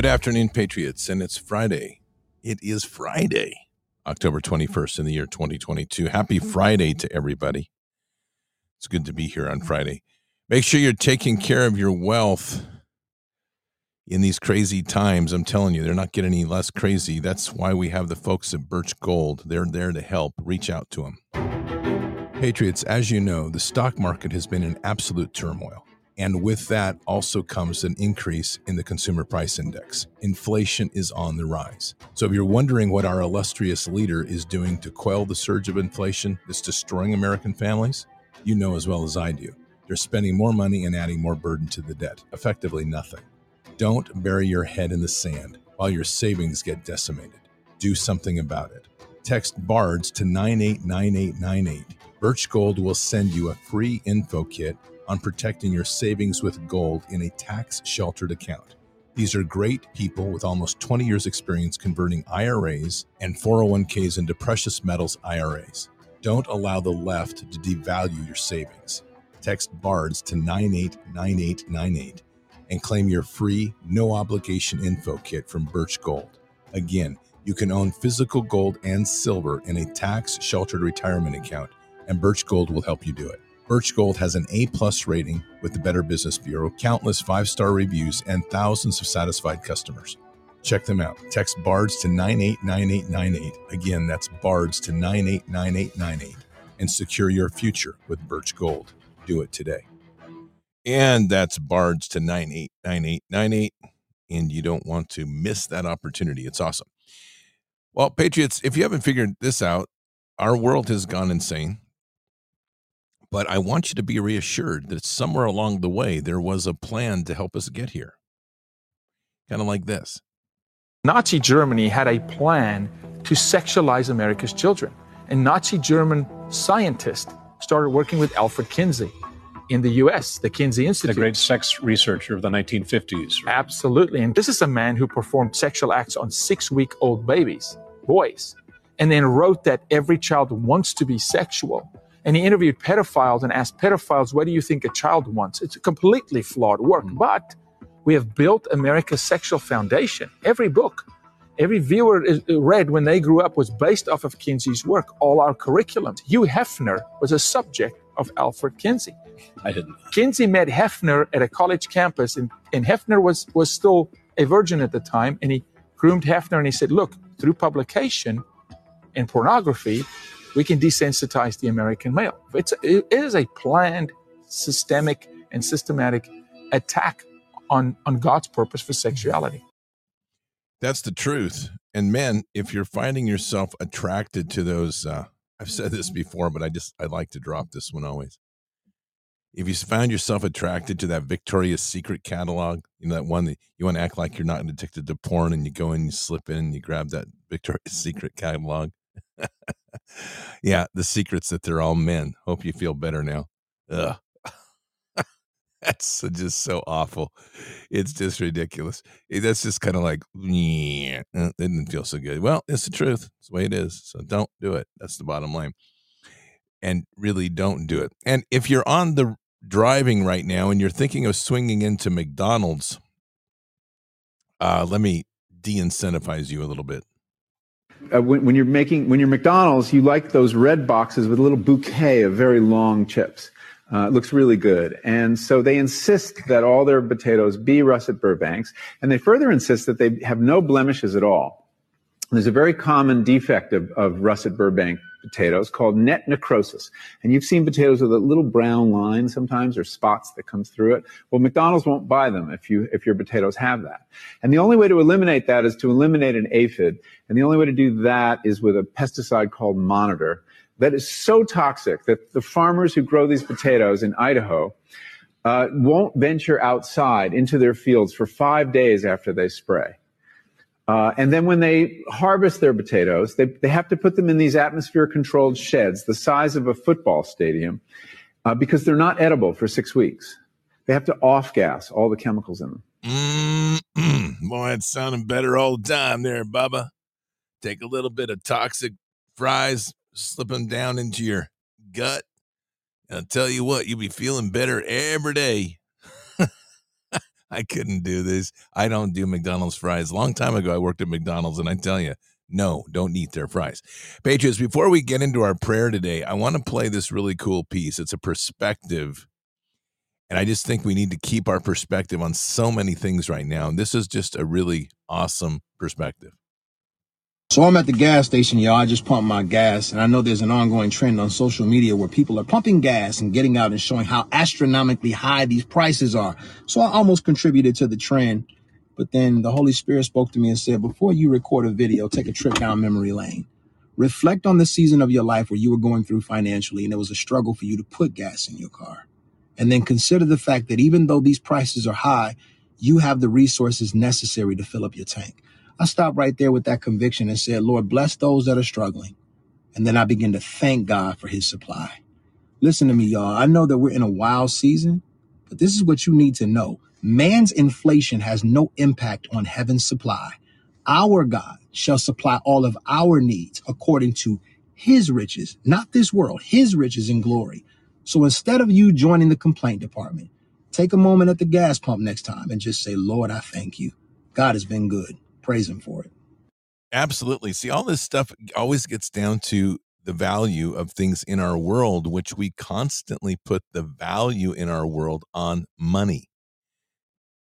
Good afternoon, Patriots. And it's Friday. It is Friday, October 21st in the year 2022. Happy Friday to everybody. It's good to be here on Friday. Make sure you're taking care of your wealth in these crazy times. I'm telling you, they're not getting any less crazy. That's why we have the folks at Birch Gold. They're there to help. Reach out to them. Patriots, as you know, the stock market has been in absolute turmoil. And with that also comes an increase in the consumer price index. Inflation is on the rise. So if you're wondering what our illustrious leader is doing to quell the surge of inflation that's destroying American families, you know as well as I do. They're spending more money and adding more burden to the debt, effectively nothing. Don't bury your head in the sand while your savings get decimated. Do something about it. Text BARDS to 989898. Birch Gold will send you a free info kit on protecting your savings with gold in a tax sheltered account. These are great people with almost 20 years' experience converting IRAs and 401ks into precious metals IRAs. Don't allow the left to devalue your savings. Text BARDS to 989898 and claim your free, no obligation info kit from Birch Gold. Again, you can own physical gold and silver in a tax sheltered retirement account, and Birch Gold will help you do it. Birch Gold has an A plus rating with the Better Business Bureau, countless five star reviews, and thousands of satisfied customers. Check them out. Text BARDS to 989898. Again, that's BARDS to 989898 and secure your future with Birch Gold. Do it today. And that's BARDS to 989898. And you don't want to miss that opportunity. It's awesome. Well, Patriots, if you haven't figured this out, our world has gone insane. But I want you to be reassured that somewhere along the way, there was a plan to help us get here. Kind of like this Nazi Germany had a plan to sexualize America's children. And Nazi German scientists started working with Alfred Kinsey in the US, the Kinsey Institute. The great sex researcher of the 1950s. Right? Absolutely. And this is a man who performed sexual acts on six week old babies, boys, and then wrote that every child wants to be sexual. And he interviewed pedophiles and asked pedophiles, What do you think a child wants? It's a completely flawed work. Mm. But we have built America's sexual foundation. Every book, every viewer read when they grew up was based off of Kinsey's work, all our curriculums. Hugh Hefner was a subject of Alfred Kinsey. I didn't. Kinsey met Hefner at a college campus, and, and Hefner was, was still a virgin at the time. And he groomed Hefner and he said, Look, through publication and pornography, we can desensitize the American male. It's, it is a planned, systemic, and systematic attack on, on God's purpose for sexuality. That's the truth. And men, if you're finding yourself attracted to those, uh, I've said this before, but I just, I like to drop this one always. If you found yourself attracted to that Victoria's Secret catalog, you know, that one that you want to act like you're not addicted to porn and you go and you slip in you grab that Victoria's Secret catalog yeah, the secret's that they're all men. Hope you feel better now. Ugh. That's just so awful. It's just ridiculous. Eh, that's just kind of like, yeah, it didn't feel so good. Well, it's the truth. It's the way it is. So don't do it. That's the bottom line. And really don't do it. And if you're on the driving right now and you're thinking of swinging into McDonald's, uh, let me de incentivize you a little bit uh, when, when, you're making when you're McDonald's, you like those red boxes with a little bouquet of very long chips. Uh, it looks really good, and so they insist that all their potatoes be russet Burbanks, and they further insist that they have no blemishes at all. There's a very common defect of, of russet Burbank potatoes called net necrosis. And you've seen potatoes with a little brown line sometimes or spots that comes through it. Well, McDonald's won't buy them if you, if your potatoes have that. And the only way to eliminate that is to eliminate an aphid. And the only way to do that is with a pesticide called monitor that is so toxic that the farmers who grow these potatoes in Idaho uh, won't venture outside into their fields for five days after they spray. Uh, and then when they harvest their potatoes, they, they have to put them in these atmosphere controlled sheds the size of a football stadium uh, because they're not edible for six weeks. They have to off gas all the chemicals in them. Mm-hmm. Boy, it's sounding better all the time there, Bubba. Take a little bit of toxic fries, slip them down into your gut. And I'll tell you what, you'll be feeling better every day. I couldn't do this. I don't do McDonald's fries. Long time ago, I worked at McDonald's, and I tell you, no, don't eat their fries. Patriots, before we get into our prayer today, I want to play this really cool piece. It's a perspective. And I just think we need to keep our perspective on so many things right now. And this is just a really awesome perspective. So I'm at the gas station, y'all. I just pumped my gas, and I know there's an ongoing trend on social media where people are pumping gas and getting out and showing how astronomically high these prices are. So I almost contributed to the trend. But then the Holy Spirit spoke to me and said, before you record a video, take a trip down memory lane. Reflect on the season of your life where you were going through financially and it was a struggle for you to put gas in your car. And then consider the fact that even though these prices are high, you have the resources necessary to fill up your tank. I stopped right there with that conviction and said, Lord, bless those that are struggling. And then I begin to thank God for his supply. Listen to me, y'all. I know that we're in a wild season, but this is what you need to know. Man's inflation has no impact on heaven's supply. Our God shall supply all of our needs according to his riches, not this world, his riches and glory. So instead of you joining the complaint department, take a moment at the gas pump next time and just say, Lord, I thank you. God has been good praise him for it. Absolutely. See, all this stuff always gets down to the value of things in our world, which we constantly put the value in our world on money.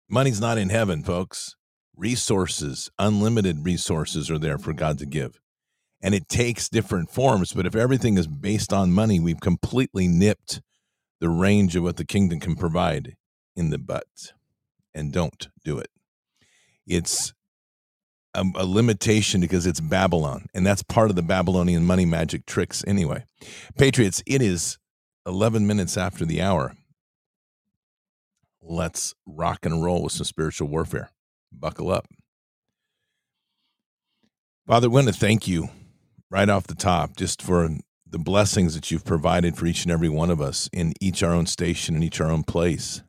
Money's not in heaven, folks. Resources, unlimited resources are there for God to give. And it takes different forms. But if everything is based on money, we've completely nipped the range of what the kingdom can provide in the butt. And don't do it. It's a, a, limitation because it's Babylon, and that's part of the Babylonian money magic tricks anyway. Patriots, it is 11 minutes after the hour. Let's rock and roll with some spiritual warfare. Buckle up. Father, we want to thank you right off the top just for the blessings that you've provided for each and every one of us in each our own station and each our own place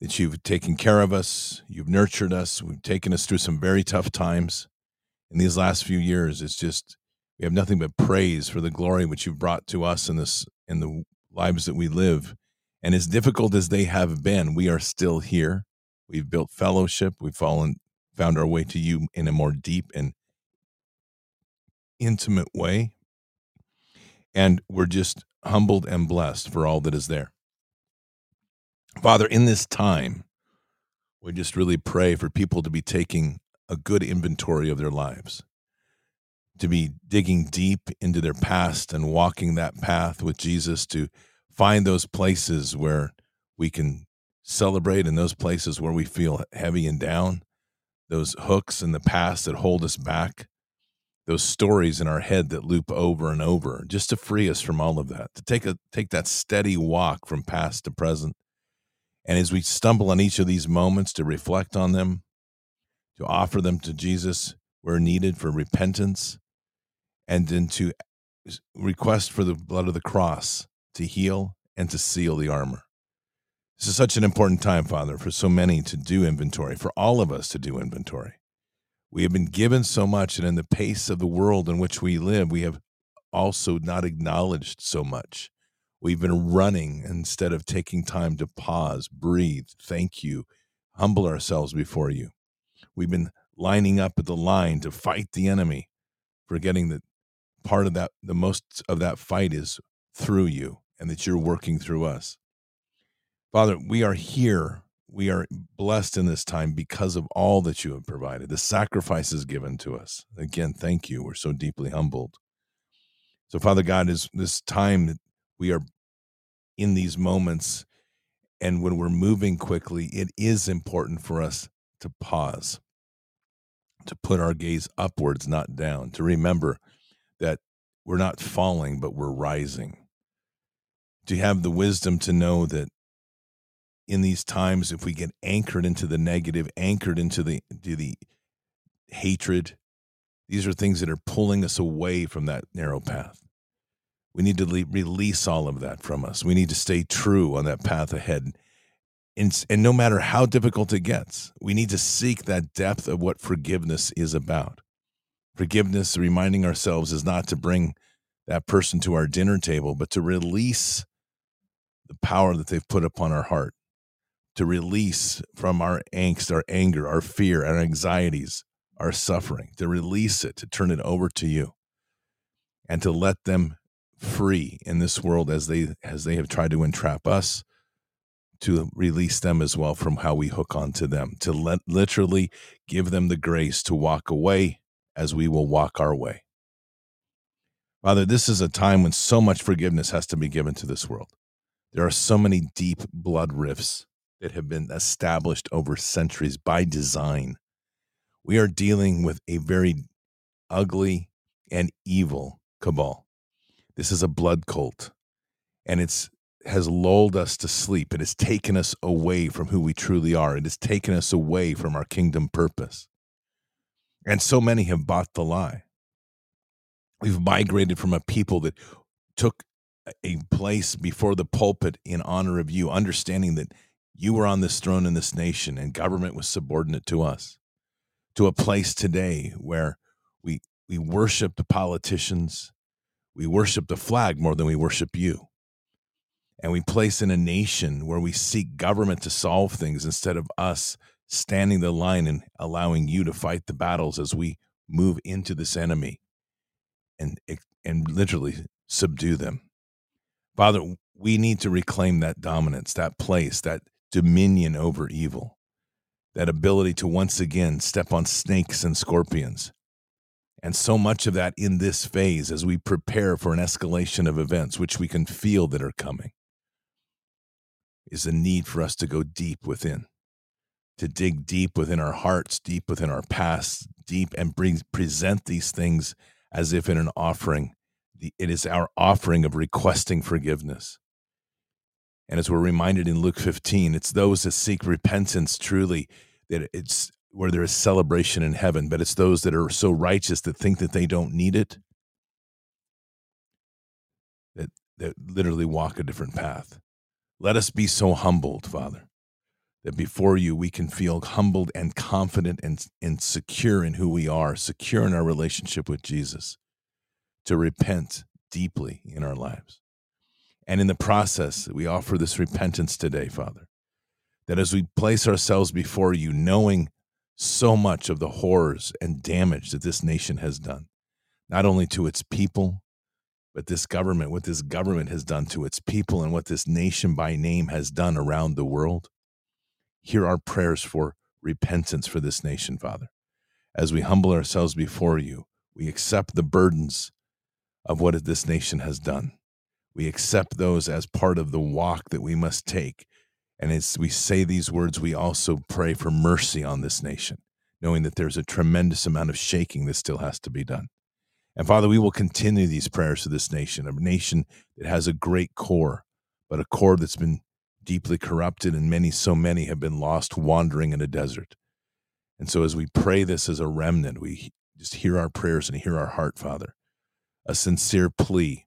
that you've taken care of us, you've nurtured us, we've taken us through some very tough times in these last few years. It's just we have nothing but praise for the glory which you've brought to us in this in the lives that we live. And as difficult as they have been, we are still here. We've built fellowship. We've fallen, found our way to you in a more deep and intimate way. And we're just humbled and blessed for all that is there. Father, in this time, we just really pray for people to be taking a good inventory of their lives, to be digging deep into their past and walking that path with Jesus, to find those places where we can celebrate and those places where we feel heavy and down, those hooks in the past that hold us back, those stories in our head that loop over and over, just to free us from all of that, to take a take that steady walk from past to present and as we stumble on each of these moments to reflect on them, to offer them to Jesus where needed for repentance, and then to request for the blood of the cross to heal and to seal the armor. This is such an important time, Father, for so many to do inventory, for all of us to do inventory. We have been given so much, and in the pace of the world in which we live, we have also not acknowledged so much. We've been running instead of taking time to pause, breathe, thank you, humble ourselves before you. We've been lining up at the line to fight the enemy, forgetting that part of that, the most of that fight is through you and that you're working through us. Father, we are here. We are blessed in this time because of all that you have provided, the sacrifices given to us. Again, thank you. We're so deeply humbled. So, Father God, is this time that we are in these moments and when we're moving quickly, it is important for us to pause, to put our gaze upwards, not down, to remember that we're not falling, but we're rising. To have the wisdom to know that in these times, if we get anchored into the negative, anchored into the, to the hatred, these are things that are pulling us away from that narrow path. We need to le- release all of that from us. We need to stay true on that path ahead. And, and no matter how difficult it gets, we need to seek that depth of what forgiveness is about. Forgiveness, reminding ourselves, is not to bring that person to our dinner table, but to release the power that they've put upon our heart, to release from our angst, our anger, our fear, our anxieties, our suffering, to release it, to turn it over to you, and to let them free in this world as they as they have tried to entrap us to release them as well from how we hook onto them to let literally give them the grace to walk away as we will walk our way. Father this is a time when so much forgiveness has to be given to this world. There are so many deep blood rifts that have been established over centuries by design. We are dealing with a very ugly and evil cabal this is a blood cult and it's has lulled us to sleep. It has taken us away from who we truly are. It has taken us away from our kingdom purpose. And so many have bought the lie. We've migrated from a people that took a place before the pulpit in honor of you, understanding that you were on this throne in this nation and government was subordinate to us, to a place today where we, we worship the politicians, we worship the flag more than we worship you. And we place in a nation where we seek government to solve things instead of us standing the line and allowing you to fight the battles as we move into this enemy and and literally subdue them. Father we need to reclaim that dominance that place that dominion over evil that ability to once again step on snakes and scorpions and so much of that in this phase as we prepare for an escalation of events which we can feel that are coming is a need for us to go deep within, to dig deep within our hearts, deep within our past, deep and bring, present these things as if in an offering. It is our offering of requesting forgiveness. And as we're reminded in Luke 15, it's those that seek repentance truly that it's where there is celebration in heaven, but it's those that are so righteous that think that they don't need it that that literally walk a different path. Let us be so humbled, Father, that before you we can feel humbled and confident and, and secure in who we are, secure in our relationship with Jesus, to repent deeply in our lives. And in the process, we offer this repentance today, Father, that as we place ourselves before you, knowing so much of the horrors and damage that this nation has done, not only to its people, but this government, what this government has done to its people and what this nation by name has done around the world. Hear our prayers for repentance for this nation, Father. As we humble ourselves before you, we accept the burdens of what this nation has done. We accept those as part of the walk that we must take. And as we say these words, we also pray for mercy on this nation, knowing that there's a tremendous amount of shaking that still has to be done. And Father, we will continue these prayers to this nation, a nation that has a great core, but a core that's been deeply corrupted, and many, so many have been lost wandering in a desert. And so, as we pray this as a remnant, we just hear our prayers and hear our heart, Father, a sincere plea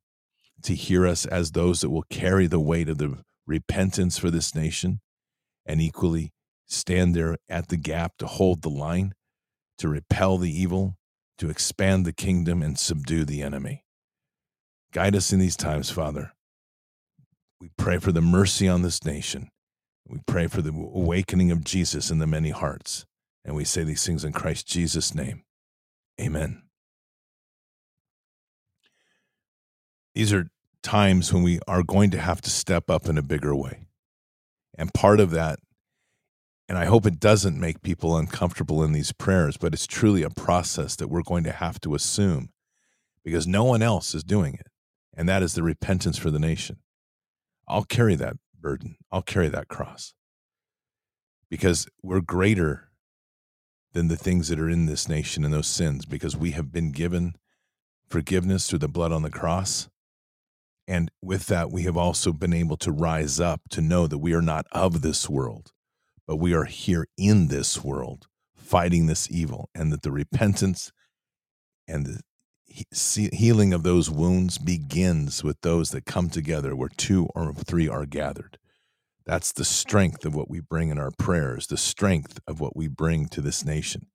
to hear us as those that will carry the weight of the repentance for this nation and equally stand there at the gap to hold the line, to repel the evil, to expand the kingdom and subdue the enemy. Guide us in these times, Father. We pray for the mercy on this nation. We pray for the awakening of Jesus in the many hearts. And we say these things in Christ Jesus' name. Amen. These are times when we are going to have to step up in a bigger way. And part of that and I hope it doesn't make people uncomfortable in these prayers, but it's truly a process that we're going to have to assume because no one else is doing it. And that is the repentance for the nation. I'll carry that burden, I'll carry that cross because we're greater than the things that are in this nation and those sins because we have been given forgiveness through the blood on the cross. And with that, we have also been able to rise up to know that we are not of this world but we are here in this world fighting this evil, and that the repentance and the healing of those wounds begins with those that come together where two or three are gathered. That's the strength of what we bring in our prayers, the strength of what we bring to this nation.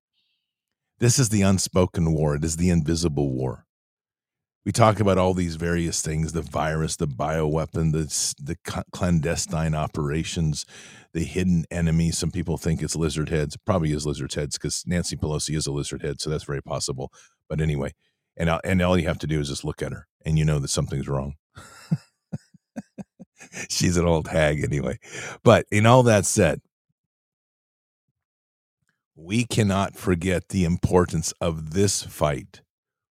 This is the unspoken war, it is the invisible war. We talk about all these various things the virus, the bioweapon, the, the clandestine operations, the hidden enemy. Some people think it's lizard heads. Probably is lizard heads because Nancy Pelosi is a lizard head. So that's very possible. But anyway, and, and all you have to do is just look at her and you know that something's wrong. She's an old hag anyway. But in all that said, we cannot forget the importance of this fight,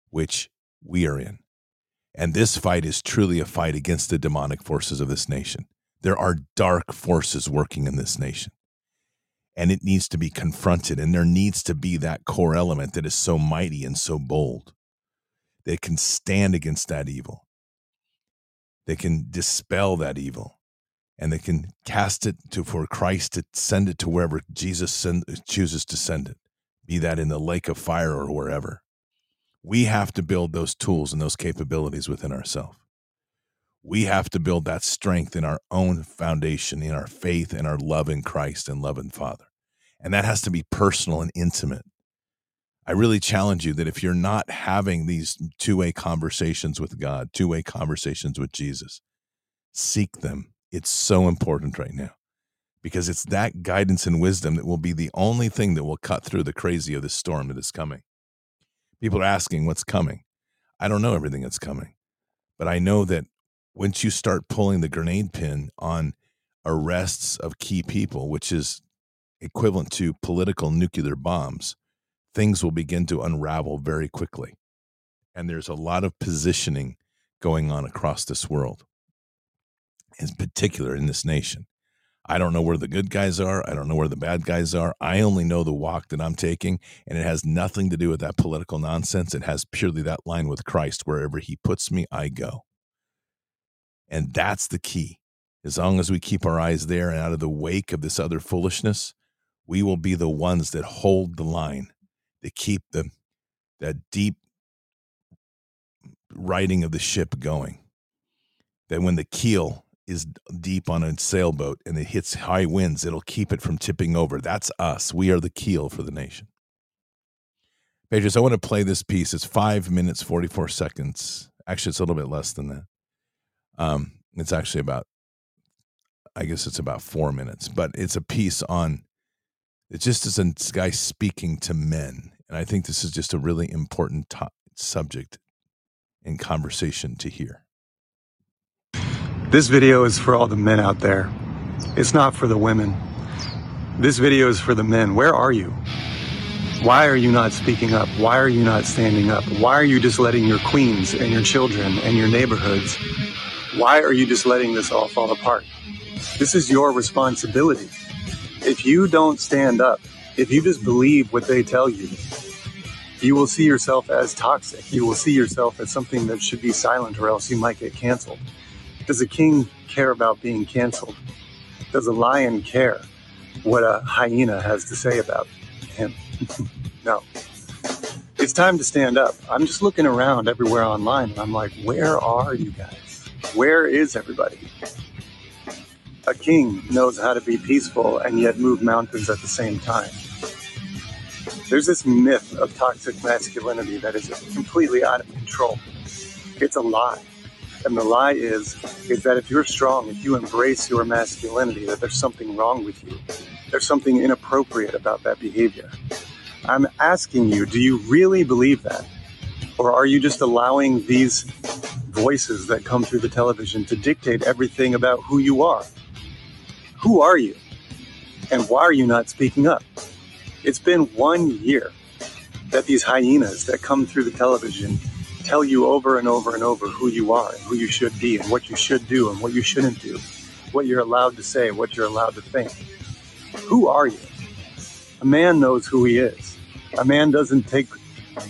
which we are in. And this fight is truly a fight against the demonic forces of this nation. There are dark forces working in this nation. And it needs to be confronted. And there needs to be that core element that is so mighty and so bold that can stand against that evil. They can dispel that evil and they can cast it to for Christ to send it to wherever Jesus send, chooses to send it, be that in the lake of fire or wherever. We have to build those tools and those capabilities within ourselves. We have to build that strength in our own foundation, in our faith and our love in Christ and love in Father. And that has to be personal and intimate. I really challenge you that if you're not having these two way conversations with God, two way conversations with Jesus, seek them. It's so important right now because it's that guidance and wisdom that will be the only thing that will cut through the crazy of the storm that is coming. People are asking what's coming. I don't know everything that's coming, but I know that once you start pulling the grenade pin on arrests of key people, which is equivalent to political nuclear bombs, things will begin to unravel very quickly. And there's a lot of positioning going on across this world, in particular in this nation. I don't know where the good guys are. I don't know where the bad guys are. I only know the walk that I'm taking, and it has nothing to do with that political nonsense. It has purely that line with Christ. Wherever He puts me, I go. And that's the key. As long as we keep our eyes there and out of the wake of this other foolishness, we will be the ones that hold the line, that keep the that deep riding of the ship going. That when the keel is deep on a sailboat and it hits high winds, it'll keep it from tipping over. That's us. We are the keel for the nation. Pages, I want to play this piece. It's five minutes, 44 seconds. Actually, it's a little bit less than that. Um, it's actually about, I guess it's about four minutes, but it's a piece on, it just is a guy speaking to men. And I think this is just a really important to- subject in conversation to hear. This video is for all the men out there. It's not for the women. This video is for the men. Where are you? Why are you not speaking up? Why are you not standing up? Why are you just letting your queens and your children and your neighborhoods? Why are you just letting this all fall apart? This is your responsibility. If you don't stand up, if you just believe what they tell you, you will see yourself as toxic. You will see yourself as something that should be silent or else you might get canceled. Does a king care about being canceled? Does a lion care what a hyena has to say about him? no. It's time to stand up. I'm just looking around everywhere online and I'm like, where are you guys? Where is everybody? A king knows how to be peaceful and yet move mountains at the same time. There's this myth of toxic masculinity that is completely out of control. It's a lie. And the lie is, is that if you're strong, if you embrace your masculinity, that there's something wrong with you. There's something inappropriate about that behavior. I'm asking you, do you really believe that? Or are you just allowing these voices that come through the television to dictate everything about who you are? Who are you? And why are you not speaking up? It's been one year that these hyenas that come through the television tell you over and over and over who you are and who you should be and what you should do and what you shouldn't do, what you're allowed to say, what you're allowed to think. Who are you? A man knows who he is. A man doesn't take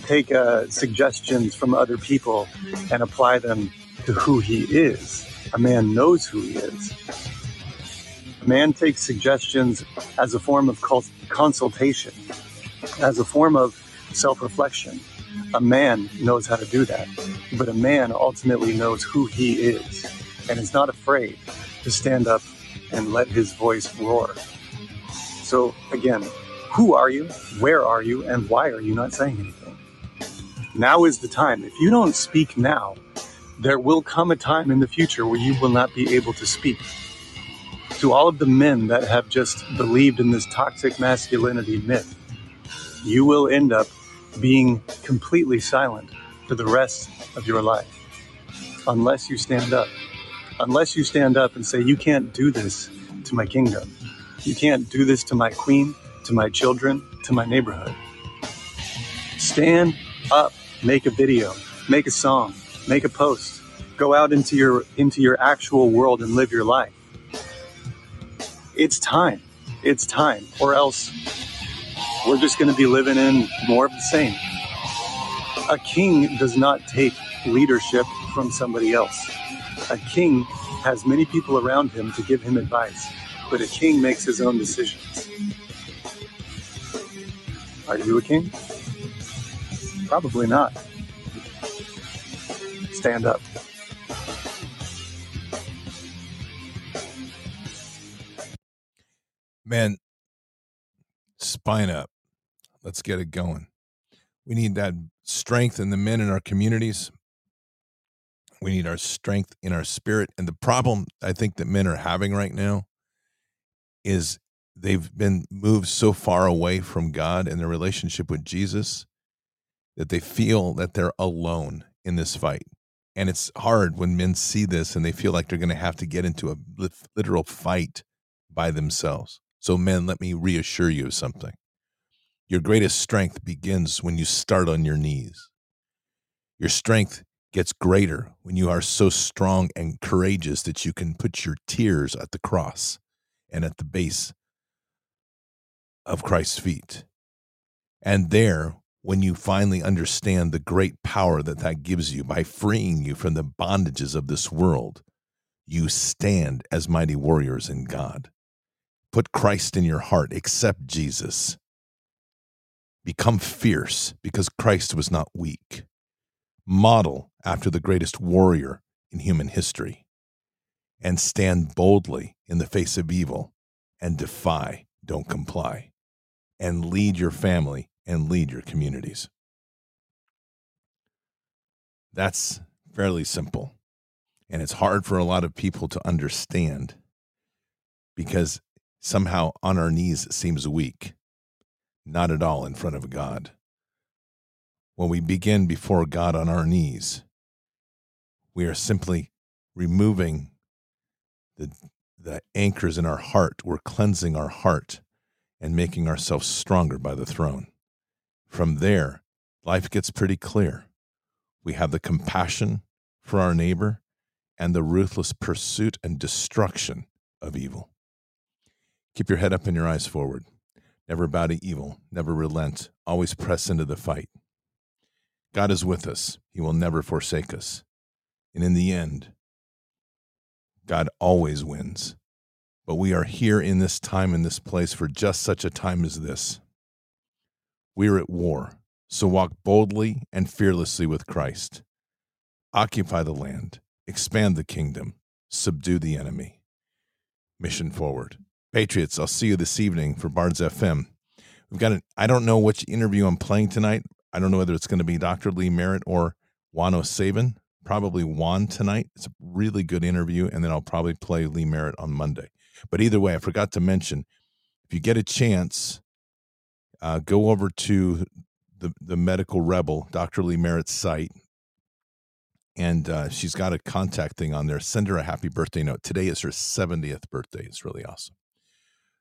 take uh, suggestions from other people and apply them to who he is. A man knows who he is. A man takes suggestions as a form of consultation, as a form of self reflection a man knows how to do that, but a man ultimately knows who he is and is not afraid to stand up and let his voice roar. So, again, who are you? Where are you? And why are you not saying anything? Now is the time. If you don't speak now, there will come a time in the future where you will not be able to speak. To all of the men that have just believed in this toxic masculinity myth, you will end up being completely silent for the rest of your life unless you stand up. Unless you stand up and say, You can't do this to my kingdom. You can't do this to my queen, to my children, to my neighborhood. Stand up, make a video, make a song, make a post, go out into your into your actual world and live your life. It's time. It's time. Or else we're just going to be living in more of the same. A king does not take leadership from somebody else. A king has many people around him to give him advice, but a king makes his own decisions. Are you a king? Probably not. Stand up. Man, spine up. Let's get it going. We need that strength in the men in our communities. We need our strength in our spirit. And the problem I think that men are having right now is they've been moved so far away from God and their relationship with Jesus that they feel that they're alone in this fight. And it's hard when men see this and they feel like they're going to have to get into a literal fight by themselves. So, men, let me reassure you of something. Your greatest strength begins when you start on your knees. Your strength gets greater when you are so strong and courageous that you can put your tears at the cross and at the base of Christ's feet. And there, when you finally understand the great power that that gives you by freeing you from the bondages of this world, you stand as mighty warriors in God. Put Christ in your heart, accept Jesus. Become fierce because Christ was not weak. Model after the greatest warrior in human history. And stand boldly in the face of evil and defy, don't comply. And lead your family and lead your communities. That's fairly simple. And it's hard for a lot of people to understand because somehow on our knees seems weak, not at all in front of God. When we begin before God on our knees, we are simply removing the, the anchors in our heart. We're cleansing our heart and making ourselves stronger by the throne. From there, life gets pretty clear. We have the compassion for our neighbor and the ruthless pursuit and destruction of evil. Keep your head up and your eyes forward. Never bow to evil, never relent, always press into the fight. God is with us, He will never forsake us. And in the end, God always wins. But we are here in this time, in this place, for just such a time as this. We are at war, so walk boldly and fearlessly with Christ. Occupy the land, expand the kingdom, subdue the enemy. Mission forward. Patriots, I'll see you this evening for Bards FM. We've got an, I don't know which interview I'm playing tonight. I don't know whether it's going to be Dr. Lee Merritt or Juan O'Savin. Probably Juan tonight. It's a really good interview, and then I'll probably play Lee Merritt on Monday. But either way, I forgot to mention if you get a chance, uh, go over to the the Medical Rebel, Dr. Lee Merritt's site, and uh, she's got a contact thing on there. Send her a happy birthday note. Today is her 70th birthday. It's really awesome.